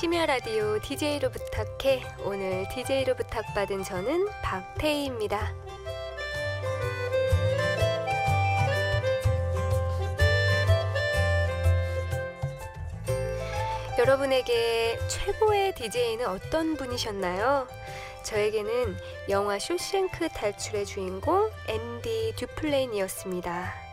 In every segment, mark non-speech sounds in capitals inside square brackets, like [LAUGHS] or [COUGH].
심야 라디오 DJ로 부탁해. 오늘 DJ로 부탁받은 저는 박태희입니다. 여러분에게 최고의 DJ는 어떤 분이셨나요? 저에게는 영화 쇼생크 탈출의 주인공 앤디 듀플레인이었습니다.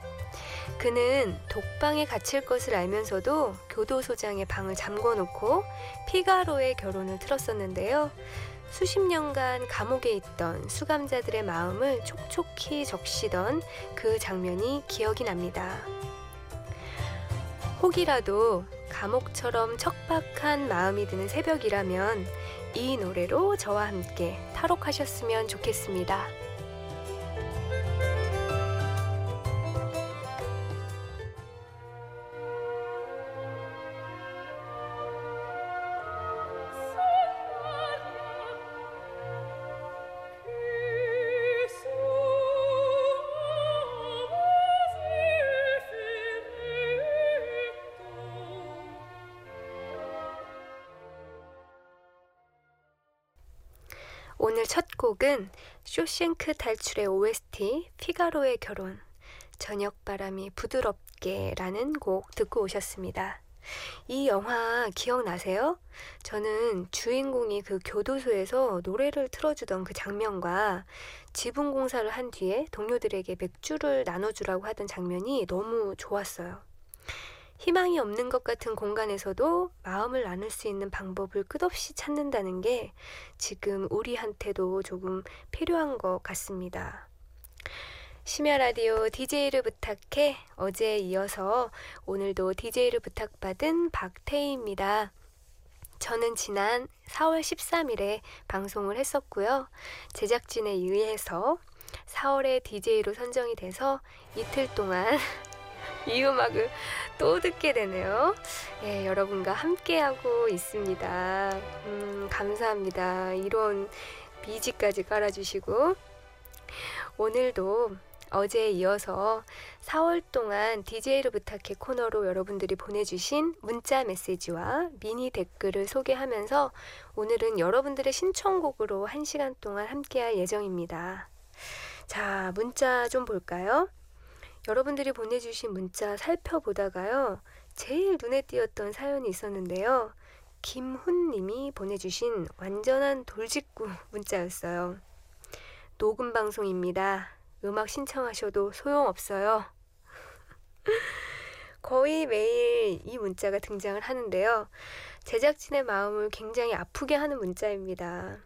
그는 독방에 갇힐 것을 알면서도 교도소장의 방을 잠궈놓고 피가로의 결혼을 틀었었는데요. 수십 년간 감옥에 있던 수감자들의 마음을 촉촉히 적시던 그 장면이 기억이 납니다. 혹이라도 감옥처럼 척박한 마음이 드는 새벽이라면 이 노래로 저와 함께 탈옥하셨으면 좋겠습니다. 오늘 첫 곡은 쇼생크 탈출의 OST 피가로의 결혼 저녁 바람이 부드럽게 라는 곡 듣고 오셨습니다. 이 영화 기억나세요? 저는 주인공이 그 교도소에서 노래를 틀어주던 그 장면과 지붕 공사를 한 뒤에 동료들에게 맥주를 나눠주라고 하던 장면이 너무 좋았어요. 희망이 없는 것 같은 공간에서도 마음을 나눌 수 있는 방법을 끝없이 찾는다는 게 지금 우리한테도 조금 필요한 것 같습니다. 심야 라디오 DJ를 부탁해 어제에 이어서 오늘도 DJ를 부탁받은 박태희입니다. 저는 지난 4월 13일에 방송을 했었고요. 제작진에 의해서 4월에 DJ로 선정이 돼서 이틀 동안 [LAUGHS] 이 음악을 또 듣게 되네요. 예, 여러분과 함께하고 있습니다. 음, 감사합니다. 이런 비지까지 깔아주시고. 오늘도 어제에 이어서 4월 동안 DJ를 부탁해 코너로 여러분들이 보내주신 문자 메시지와 미니 댓글을 소개하면서 오늘은 여러분들의 신청곡으로 1시간 동안 함께할 예정입니다. 자, 문자 좀 볼까요? 여러분들이 보내주신 문자 살펴보다가요. 제일 눈에 띄었던 사연이 있었는데요. 김훈님이 보내주신 완전한 돌직구 [LAUGHS] 문자였어요. 녹음 방송입니다. 음악 신청하셔도 소용없어요. [LAUGHS] 거의 매일 이 문자가 등장을 하는데요. 제작진의 마음을 굉장히 아프게 하는 문자입니다.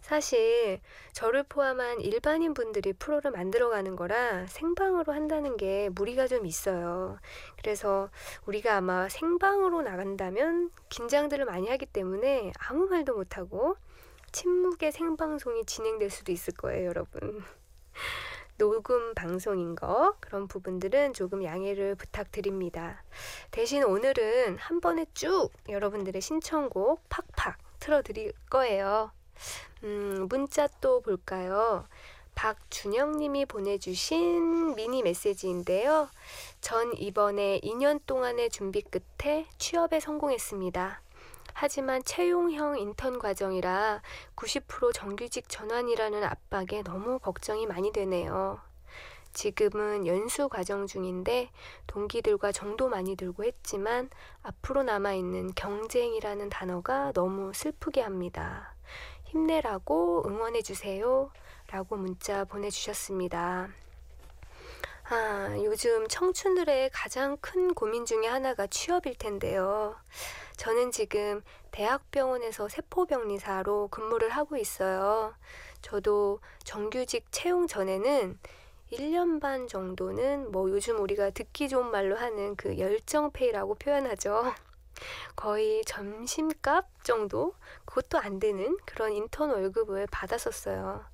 사실 저를 포함한 일반인 분들이 프로를 만들어가는 거라 생방으로 한다는 게 무리가 좀 있어요. 그래서 우리가 아마 생방으로 나간다면 긴장들을 많이 하기 때문에 아무 말도 못하고 침묵의 생방송이 진행될 수도 있을 거예요, 여러분. [LAUGHS] 녹음 방송인 거 그런 부분들은 조금 양해를 부탁드립니다. 대신 오늘은 한 번에 쭉 여러분들의 신청곡 팍팍 틀어드릴 거예요. 음, 문자 또 볼까요? 박준영님이 보내주신 미니 메시지인데요. 전 이번에 2년 동안의 준비 끝에 취업에 성공했습니다. 하지만 채용형 인턴 과정이라 90% 정규직 전환이라는 압박에 너무 걱정이 많이 되네요. 지금은 연수 과정 중인데 동기들과 정도 많이 들고 했지만 앞으로 남아있는 경쟁이라는 단어가 너무 슬프게 합니다. 힘내라고 응원해주세요. 라고 문자 보내주셨습니다. 아, 요즘 청춘들의 가장 큰 고민 중에 하나가 취업일 텐데요. 저는 지금 대학병원에서 세포병리사로 근무를 하고 있어요. 저도 정규직 채용 전에는 1년 반 정도는 뭐 요즘 우리가 듣기 좋은 말로 하는 그 열정페이라고 표현하죠. 거의 점심값 정도? 그것도 안 되는 그런 인턴 월급을 받았었어요.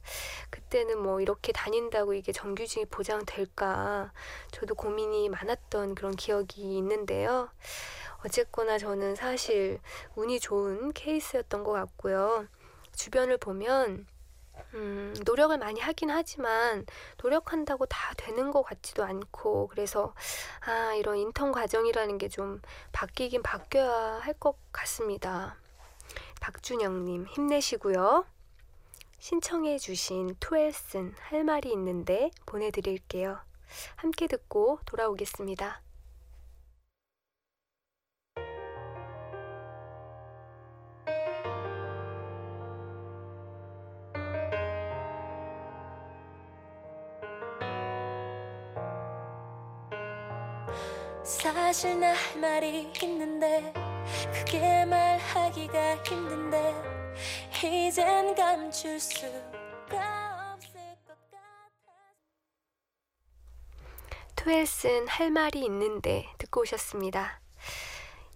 그때는 뭐 이렇게 다닌다고 이게 정규직이 보장될까 저도 고민이 많았던 그런 기억이 있는데요. 어쨌거나 저는 사실 운이 좋은 케이스였던 것 같고요. 주변을 보면 음, 노력을 많이 하긴 하지만 노력한다고 다 되는 것 같지도 않고 그래서 아, 이런 인턴 과정이라는 게 좀 바뀌긴 바뀌어야 할 것 같습니다. 박준영님 힘내시고요. 신청해 주신 투엘슨 할 말이 있는데 보내드릴게요. 함께 듣고 돌아오겠습니다. 사실 나 할 말이 있는데 그게 말하기가 힘든데 이젠 감출 수가 없을 것 같아 투엘슨 할 말이 있는데 듣고 오셨습니다.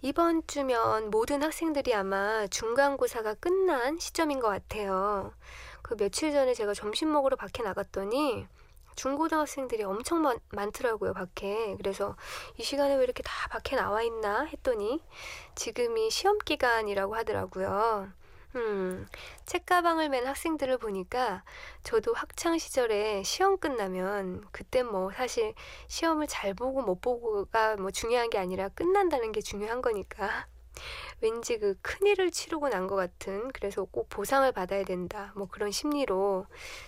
이번 주면 모든 학생들이 아마 중간고사가 끝난 시점인 것 같아요. 그 며칠 전에 제가 점심 먹으러 밖에 나갔더니 중고등학생들이 엄청 많, 많더라고요, 밖에. 그래서 이 시간에 왜 이렇게 다 밖에 나와 있나 했더니 지금이 시험 기간이라고 하더라고요. 음, 책가방을 맨 학생들을 보니까 저도 학창 시절에 시험 끝나면 그때 뭐 사실 시험을 잘 보고 못 보고가 뭐 중요한 게 아니라 끝난다는 게 중요한 거니까 [LAUGHS] 왠지 그 큰일을 치르고 난 것 같은 그래서 꼭 보상을 받아야 된다 뭐 그런 심리로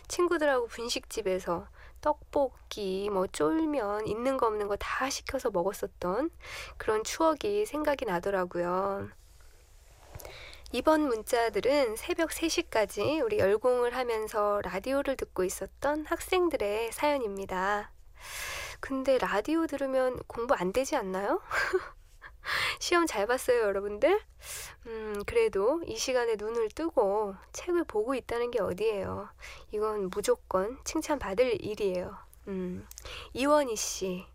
친구들하고 분식집에서 떡볶이, 뭐 쫄면, 있는 거 없는 거 다 시켜서 먹었었던 그런 추억이 생각이 나더라고요. 이번 문자들은 새벽 3시까지 우리 열공을 하면서 라디오를 듣고 있었던 학생들의 사연입니다. 근데 라디오 들으면 공부 안 되지 않나요? [LAUGHS] [LAUGHS] 시험 잘 봤어요, 여러분들? 음, 그래도 이 시간에 눈을 뜨고 책을 보고 있다는 게 어디예요. 이건 무조건 칭찬받을 일이에요. 음, 이원희 씨.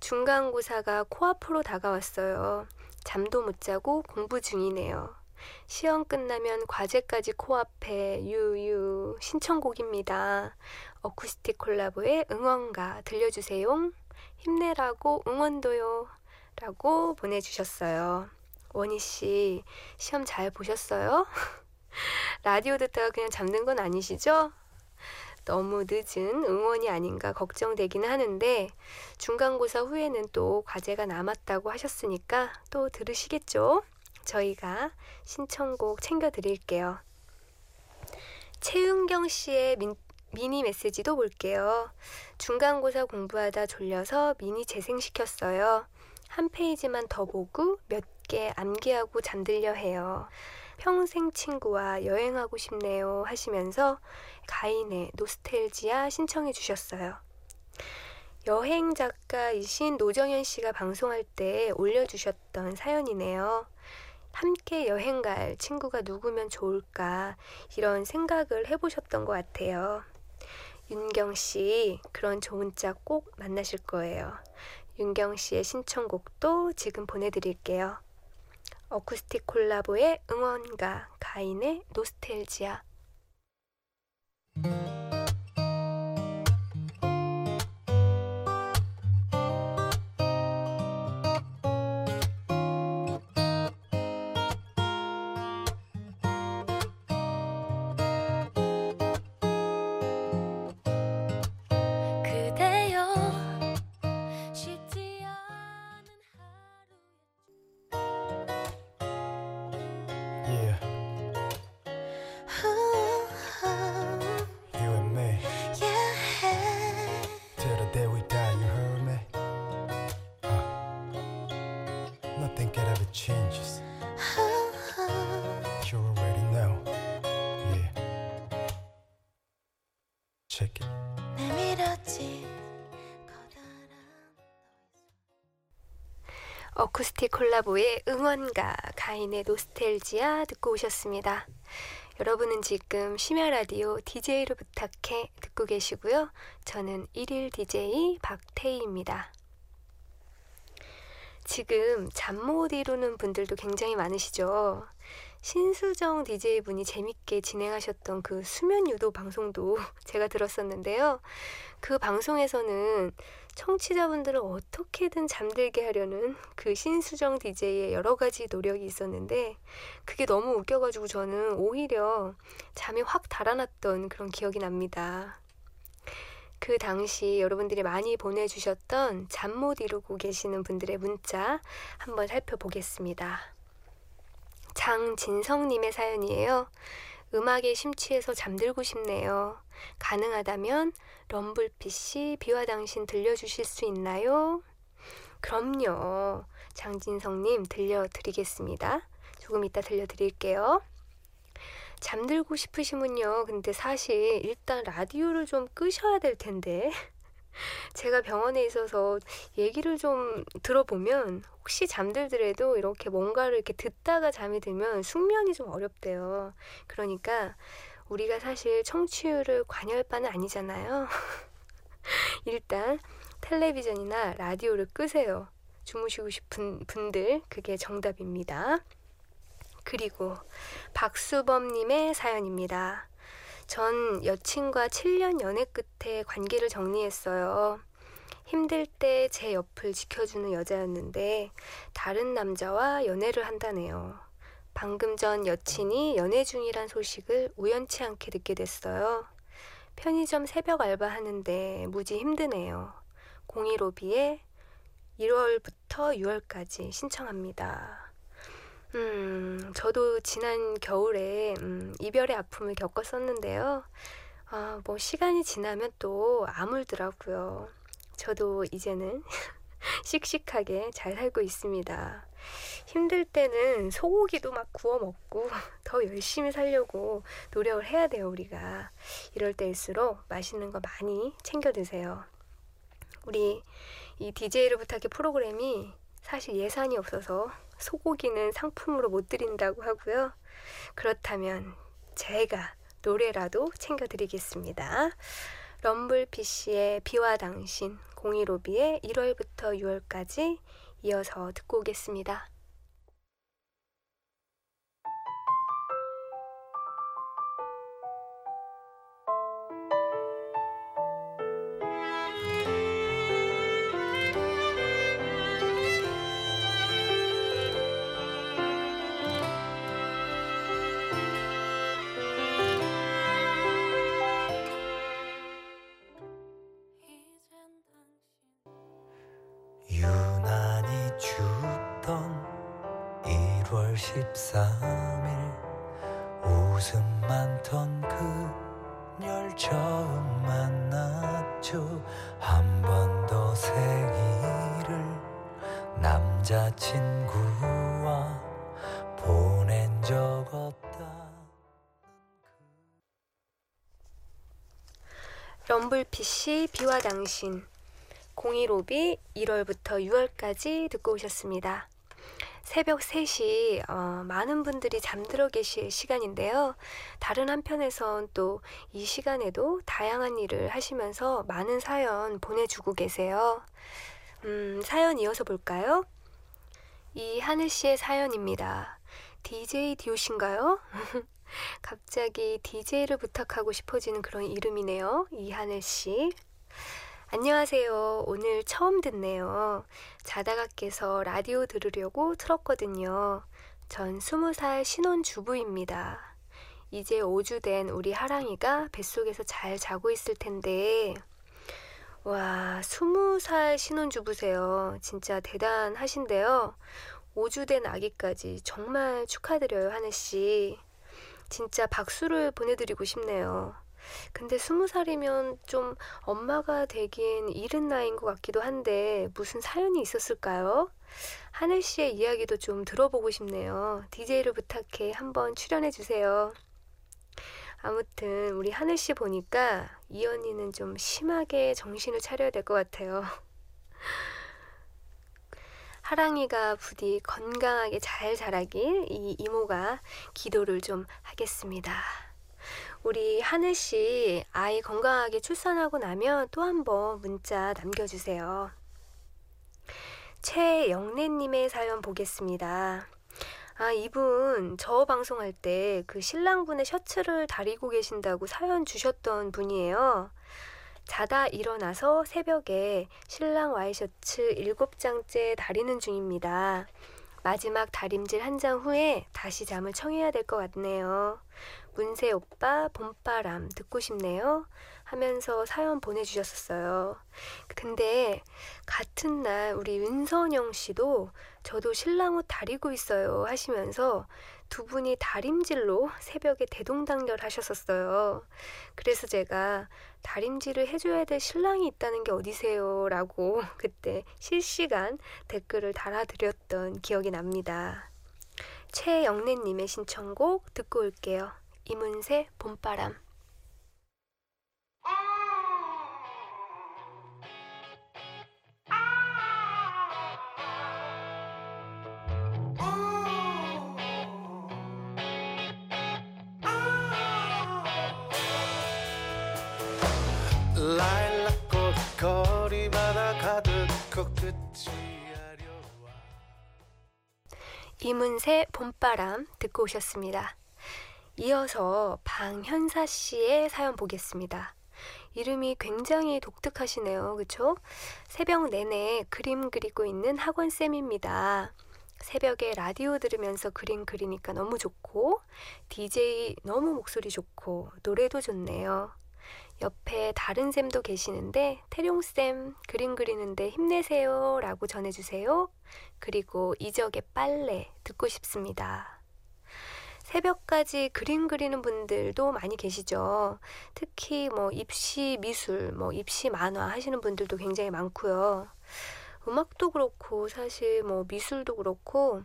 중간고사가 코앞으로 다가왔어요. 잠도 못 자고 공부 중이네요. 시험 끝나면 과제까지 코앞에 유유 신청곡입니다. 어쿠스틱 콜라보의 응원가 들려주세요. 힘내라고 응원도요. 라고 보내주셨어요. 원희 씨, 시험 잘 보셨어요? [LAUGHS] 라디오 듣다가 그냥 잠든 건 아니시죠? 너무 늦은 응원이 아닌가 걱정되기는 하는데 중간고사 후에는 또 과제가 남았다고 하셨으니까 또 들으시겠죠? 저희가 신청곡 챙겨드릴게요. 최은경 씨의 민, 미니 메시지도 볼게요. 중간고사 공부하다 졸려서 미니 재생시켰어요. 한 페이지만 더 보고 몇 개 암기하고 잠들려 해요. 평생 친구와 여행하고 싶네요 하시면서 가인의 노스텔지아 신청해 주셨어요. 여행 작가이신 노정현 씨가 방송할 때 올려주셨던 사연이네요. 함께 여행 갈 친구가 누구면 좋을까 이런 생각을 해보셨던 것 같아요. 윤경 씨, 그런 좋은 짝 꼭 만나실 거예요. 윤경 씨의 신청곡도 지금 보내드릴게요. 어쿠스틱 콜라보의 응원가 가인의 노스텔지아 어쿠스틱 콜라보의 응원가 가인의 노스텔지아 듣고 오셨습니다. 여러분은 지금 심야 라디오 DJ로 부탁해 듣고 계시고요. 저는 1일 DJ 박태희입니다. 지금 잠 못 이루는 분들도 굉장히 많으시죠. 신수정 DJ 분이 재밌게 진행하셨던 그 수면 유도 방송도 [LAUGHS] 제가 들었었는데요. 그 방송에서는 청취자분들을 어떻게든 잠들게 하려는 그 신수정 DJ의 여러 가지 노력이 있었는데 그게 너무 웃겨가지고 저는 오히려 잠이 확 달아났던 그런 기억이 납니다. 그 당시 여러분들이 많이 보내주셨던 잠 못 이루고 계시는 분들의 문자 한번 살펴보겠습니다. 장진성님의 사연이에요. 음악에 심취해서 잠들고 싶네요. 가능하다면 럼블피씨 비와 당신 들려주실 수 있나요? 그럼요. 장진성님 들려드리겠습니다. 조금 이따 들려드릴게요. 잠들고 싶으시면요. 근데 사실 일단 라디오를 좀 끄셔야 될 텐데. 제가 병원에 있어서 얘기를 좀 들어보면 혹시 잠들더라도 이렇게 뭔가를 이렇게 듣다가 잠이 들면 숙면이 좀 어렵대요. 그러니까 우리가 사실 청취율을 관여할 바는 아니잖아요. [LAUGHS] 일단 텔레비전이나 라디오를 끄세요. 주무시고 싶은 분들 그게 정답입니다. 그리고 박수범님의 사연입니다. 전 여친과 7년 연애 끝에 관계를 정리했어요. 힘들 때 제 옆을 지켜주는 여자였는데 다른 남자와 연애를 한다네요. 방금 전 여친이 연애 중이란 소식을 우연치 않게 듣게 됐어요. 편의점 새벽 알바 하는데 무지 힘드네요. 015B에 1월부터 6월까지 신청합니다. 음, 저도 지난 겨울에 음, 이별의 아픔을 겪었었는데요. 아, 뭐 시간이 지나면 또 아물더라고요. 저도 이제는 [LAUGHS] 씩씩하게 잘 살고 있습니다. 힘들 때는 소고기도 막 구워 먹고 [LAUGHS] 더 열심히 살려고 노력을 해야 돼요, 우리가. 이럴 때일수록 맛있는 거 많이 챙겨 드세요. 우리 이 DJ를 부탁해 프로그램이 사실 예산이 없어서 소고기는 상품으로 못 드린다고 하고요. 그렇다면 제가 노래라도 챙겨드리겠습니다. 럼블피쉬의 비와 당신, 015B의 1월부터 6월까지 이어서 듣고 오겠습니다. 13일 웃음 많던 그녀를 처음 만났죠. 한 번 더 생일을 남자친구와 보낸 적 없다. 럼블피쉬 비와 당신. 015B 1월부터 6월까지 듣고 오셨습니다. 새벽 3시 어, 많은 분들이 잠들어 계실 시간인데요. 다른 한편에선 또 이 시간에도 다양한 일을 하시면서 많은 사연 보내주고 계세요. 음, 사연 이어서 볼까요? 이 하늘 씨의 사연입니다. DJ 디오신가요? [LAUGHS] 갑자기 DJ를 부탁하고 싶어지는 그런 이름이네요. 이하늘 씨. 안녕하세요. 오늘 처음 듣네요. 자다가 깨서 라디오 들으려고 틀었거든요. 전 스무 살 신혼주부입니다. 이제 5주 된 우리 하랑이가 뱃속에서 잘 자고 있을 텐데, 와, 스무 살 신혼주부세요. 진짜 대단하신데요. 5주 된 아기까지 정말 축하드려요, 하늘씨. 진짜 박수를 보내드리고 싶네요. 근데 스무 살이면 좀 엄마가 되긴 이른 나이인 것 같기도 한데 무슨 사연이 있었을까요? 하늘 씨의 이야기도 좀 들어보고 싶네요. DJ를 부탁해 한번 출연해 주세요. 아무튼 우리 하늘 씨 보니까 이 언니는 좀 심하게 정신을 차려야 될 것 같아요. [LAUGHS] 하랑이가 부디 건강하게 잘 자라길 이 이모가 기도를 좀 하겠습니다. 우리 하늘 씨 아이 건강하게 출산하고 나면 또 한번 문자 남겨주세요. 최영래님의 사연 보겠습니다. 아, 이분 저 방송할 때 그 신랑분의 셔츠를 다리고 계신다고 사연 주셨던 분이에요. 자다 일어나서 새벽에 신랑 와이셔츠 7장째 다리는 중입니다. 마지막 다림질 한 장 후에 다시 잠을 청해야 될 것 같네요. 문세 오빠 봄바람 듣고 싶네요. 하면서 사연 보내주셨었어요. 근데 같은 날 우리 윤선영 씨도 저도 신랑 옷 다리고 있어요 하시면서 두 분이 다림질로 새벽에 대동단결 하셨었어요. 그래서 제가 다림질을 해줘야 될 신랑이 있다는 게 어디세요? 라고 [LAUGHS] 그때 실시간 댓글을 달아드렸던 기억이 납니다. 최영래님의 신청곡 듣고 올게요. 이문세 봄바람 라일락꽃 거리마다 가득 코끝이 아려와 이문세 봄바람 듣고 오셨습니다. 이어서 방현사 씨의 사연 보겠습니다. 이름이 굉장히 독특하시네요. 그쵸? 새벽 내내 그림 그리고 있는 학원쌤입니다. 새벽에 라디오 들으면서 그림 그리니까 너무 좋고, DJ 너무 목소리 좋고, 노래도 좋네요. 옆에 다른 쌤도 계시는데, 태룡쌤 그림 그리는데 힘내세요 라고 전해주세요. 그리고 이적의 빨래 듣고 싶습니다. 새벽까지 그림 그리는 분들도 많이 계시죠. 특히 뭐 입시 미술, 뭐 입시 만화 하시는 분들도 굉장히 많고요. 음악도 그렇고 사실 뭐 미술도 그렇고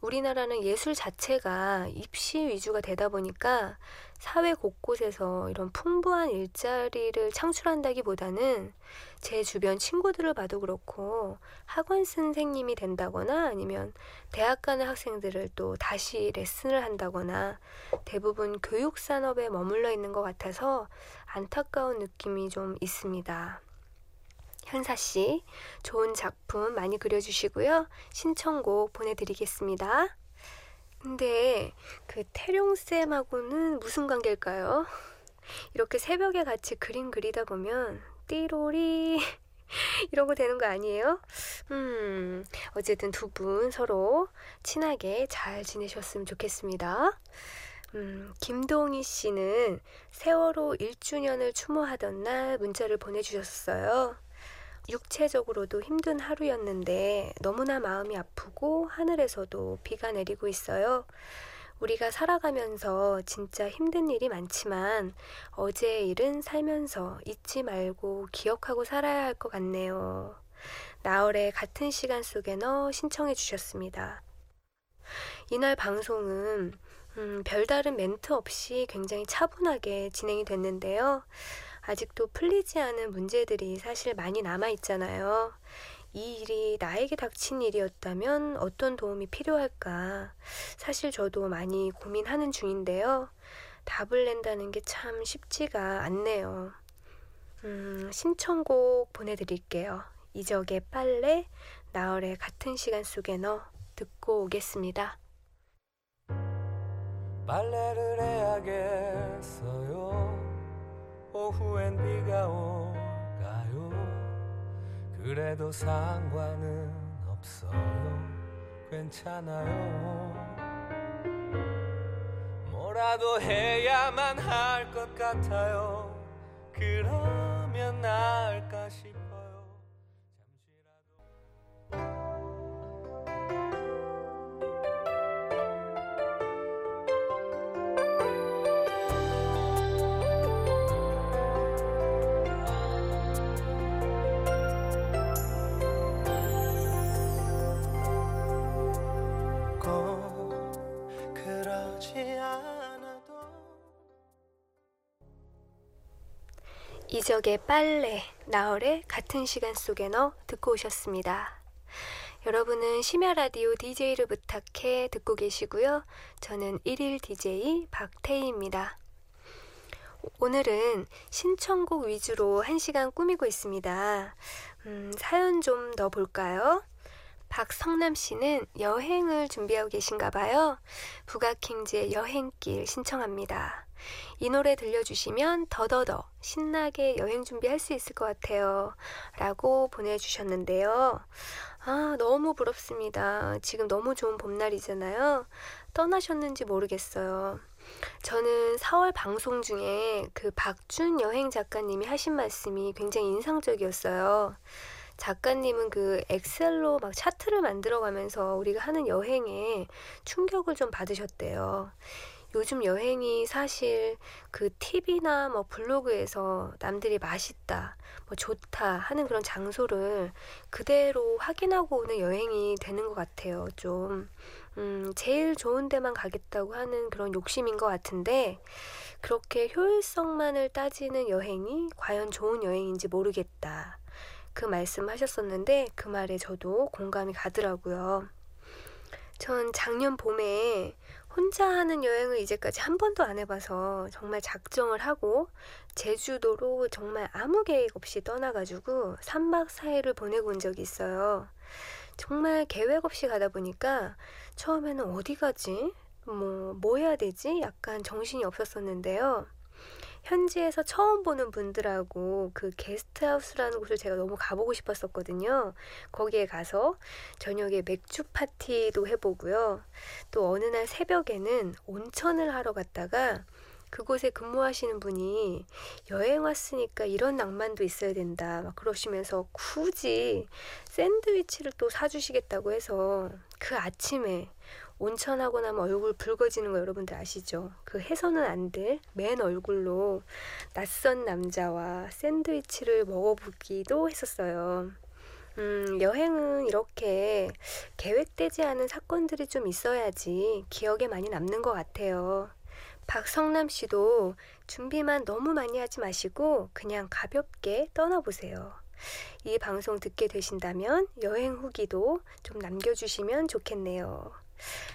우리나라는 예술 자체가 입시 위주가 되다 보니까 사회 곳곳에서 이런 풍부한 일자리를 창출한다기보다는 제 주변 친구들을 봐도 그렇고 학원 선생님이 된다거나 아니면 대학 가는 학생들을 또 다시 레슨을 한다거나 대부분 교육 산업에 머물러 있는 것 같아서 안타까운 느낌이 좀 있습니다. 현사 씨, 좋은 작품 많이 그려주시고요. 신청곡 보내드리겠습니다. 근데 그 태룡쌤하고는 무슨 관계일까요? [LAUGHS] 이렇게 새벽에 같이 그림 그리다 보면 띠로리 [LAUGHS] 이러고 되는 거 아니에요? 음, 어쨌든 두 분 서로 친하게 잘 지내셨으면 좋겠습니다. 음, 김동희 씨는 세월호 1주년을 추모하던 날 문자를 보내주셨어요. 육체적으로도 힘든 하루였는데 너무나 마음이 아프고 하늘에서도 비가 내리고 있어요. 우리가 살아가면서 진짜 힘든 일이 많지만 어제의 일은 살면서 잊지 말고 기억하고 살아야 할 것 같네요. 나월의 같은 시간 속에 넣어 신청해 주셨습니다. 이날 방송은 음, 별다른 멘트 없이 굉장히 차분하게 진행이 됐는데요. 아직도 풀리지 않은 문제들이 사실 많이 남아 있잖아요. 이 일이 나에게 닥친 일이었다면 어떤 도움이 필요할까? 사실 저도 많이 고민하는 중인데요. 답을 낸다는 게 참 쉽지가 않네요. 음, 신청곡 보내드릴게요. 이적의 빨래, 나월의 같은 시간 속에 너 듣고 오겠습니다. 빨래를 해야겠어요 오후엔 비가 올까요? 그래도 상관은 없어요. 괜찮아요. 뭐라도 해야만 할 것 같아요. 그러면 나을까 싶어 이적의 빨래, 나월의 같은 시간 속에 너 듣고 오셨습니다. 여러분은 심야 라디오 DJ를 부탁해 듣고 계시고요. 저는 1일 DJ 박태희입니다. 오늘은 신청곡 위주로 한 시간 꾸미고 있습니다. 음, 사연 좀 더 볼까요? 박성남 씨는 여행을 준비하고 계신가 봐요. 부가킹즈의 여행길 신청합니다. 이 노래 들려주시면 더더더 신나게 여행 준비할 수 있을 것 같아요. 라고 보내주셨는데요. 아, 너무 부럽습니다. 지금 너무 좋은 봄날이잖아요. 떠나셨는지 모르겠어요. 저는 4월 방송 중에 그 박준 여행 작가님이 하신 말씀이 굉장히 인상적이었어요. 작가님은 그 엑셀로 막 차트를 만들어 가면서 우리가 하는 여행에 충격을 좀 받으셨대요. 요즘 여행이 사실 그 TV나 뭐 블로그에서 남들이 맛있다, 뭐 좋다 하는 그런 장소를 그대로 확인하고 오는 여행이 되는 것 같아요. 좀, 음, 제일 좋은 데만 가겠다고 하는 그런 욕심인 것 같은데, 그렇게 효율성만을 따지는 여행이 과연 좋은 여행인지 모르겠다. 그 말씀 하셨었는데, 그 말에 저도 공감이 가더라고요. 전 작년 봄에 혼자 하는 여행을 이제까지 한 번도 안 해봐서 정말 작정을 하고 제주도로 정말 아무 계획 없이 떠나가지고 3박 4일을 보내고 온 적이 있어요. 정말 계획 없이 가다 보니까 처음에는 어디 가지? 뭐, 뭐 해야 되지? 약간 정신이 없었었는데요. 현지에서 처음 보는 분들하고 그 게스트하우스라는 곳을 제가 너무 가보고 싶었었거든요. 거기에 가서 저녁에 맥주 파티도 해보고요. 또 어느 날 새벽에는 온천을 하러 갔다가 그곳에 근무하시는 분이 여행 왔으니까 이런 낭만도 있어야 된다. 막 그러시면서 굳이 샌드위치를 또 사주시겠다고 해서 그 아침에 온천하고 나면 얼굴 붉어지는 거 여러분들 아시죠? 그 해서는 안 될 맨 얼굴로 낯선 남자와 샌드위치를 먹어보기도 했었어요. 음, 여행은 이렇게 계획되지 않은 사건들이 좀 있어야지 기억에 많이 남는 것 같아요. 박성남 씨도 준비만 너무 많이 하지 마시고 그냥 가볍게 떠나보세요. 이 방송 듣게 되신다면 여행 후기도 좀 남겨주시면 좋겠네요.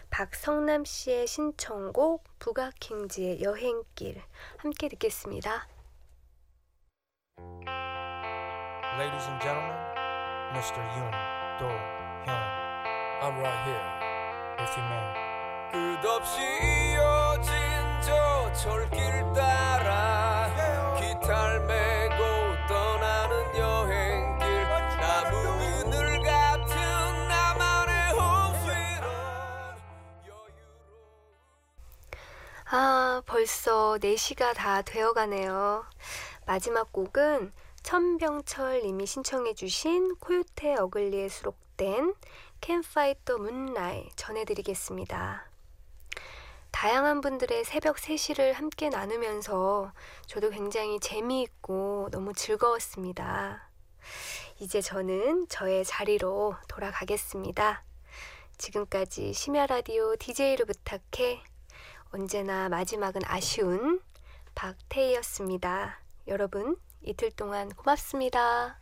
박성남 씨의 신청곡 부가킹즈의 여행길 함께 듣겠습니다. Ladies and gentlemen, Mr. Yoon Do Hyun. I'm right here With your man. 끝없이 이어진 저 철길 따라 벌써 4시가 다 되어가네요. 마지막 곡은 천병철 님이 신청해주신 코요테 어글리에 수록된 캠파이터 문라이 전해드리겠습니다. 다양한 분들의 새벽 3시를 함께 나누면서 저도 굉장히 재미있고 너무 즐거웠습니다. 이제 저는 저의 자리로 돌아가겠습니다. 지금까지 심야 라디오 DJ를 부탁해 언제나 마지막은 아쉬운 박태희였습니다. 여러분, 이틀 동안 고맙습니다.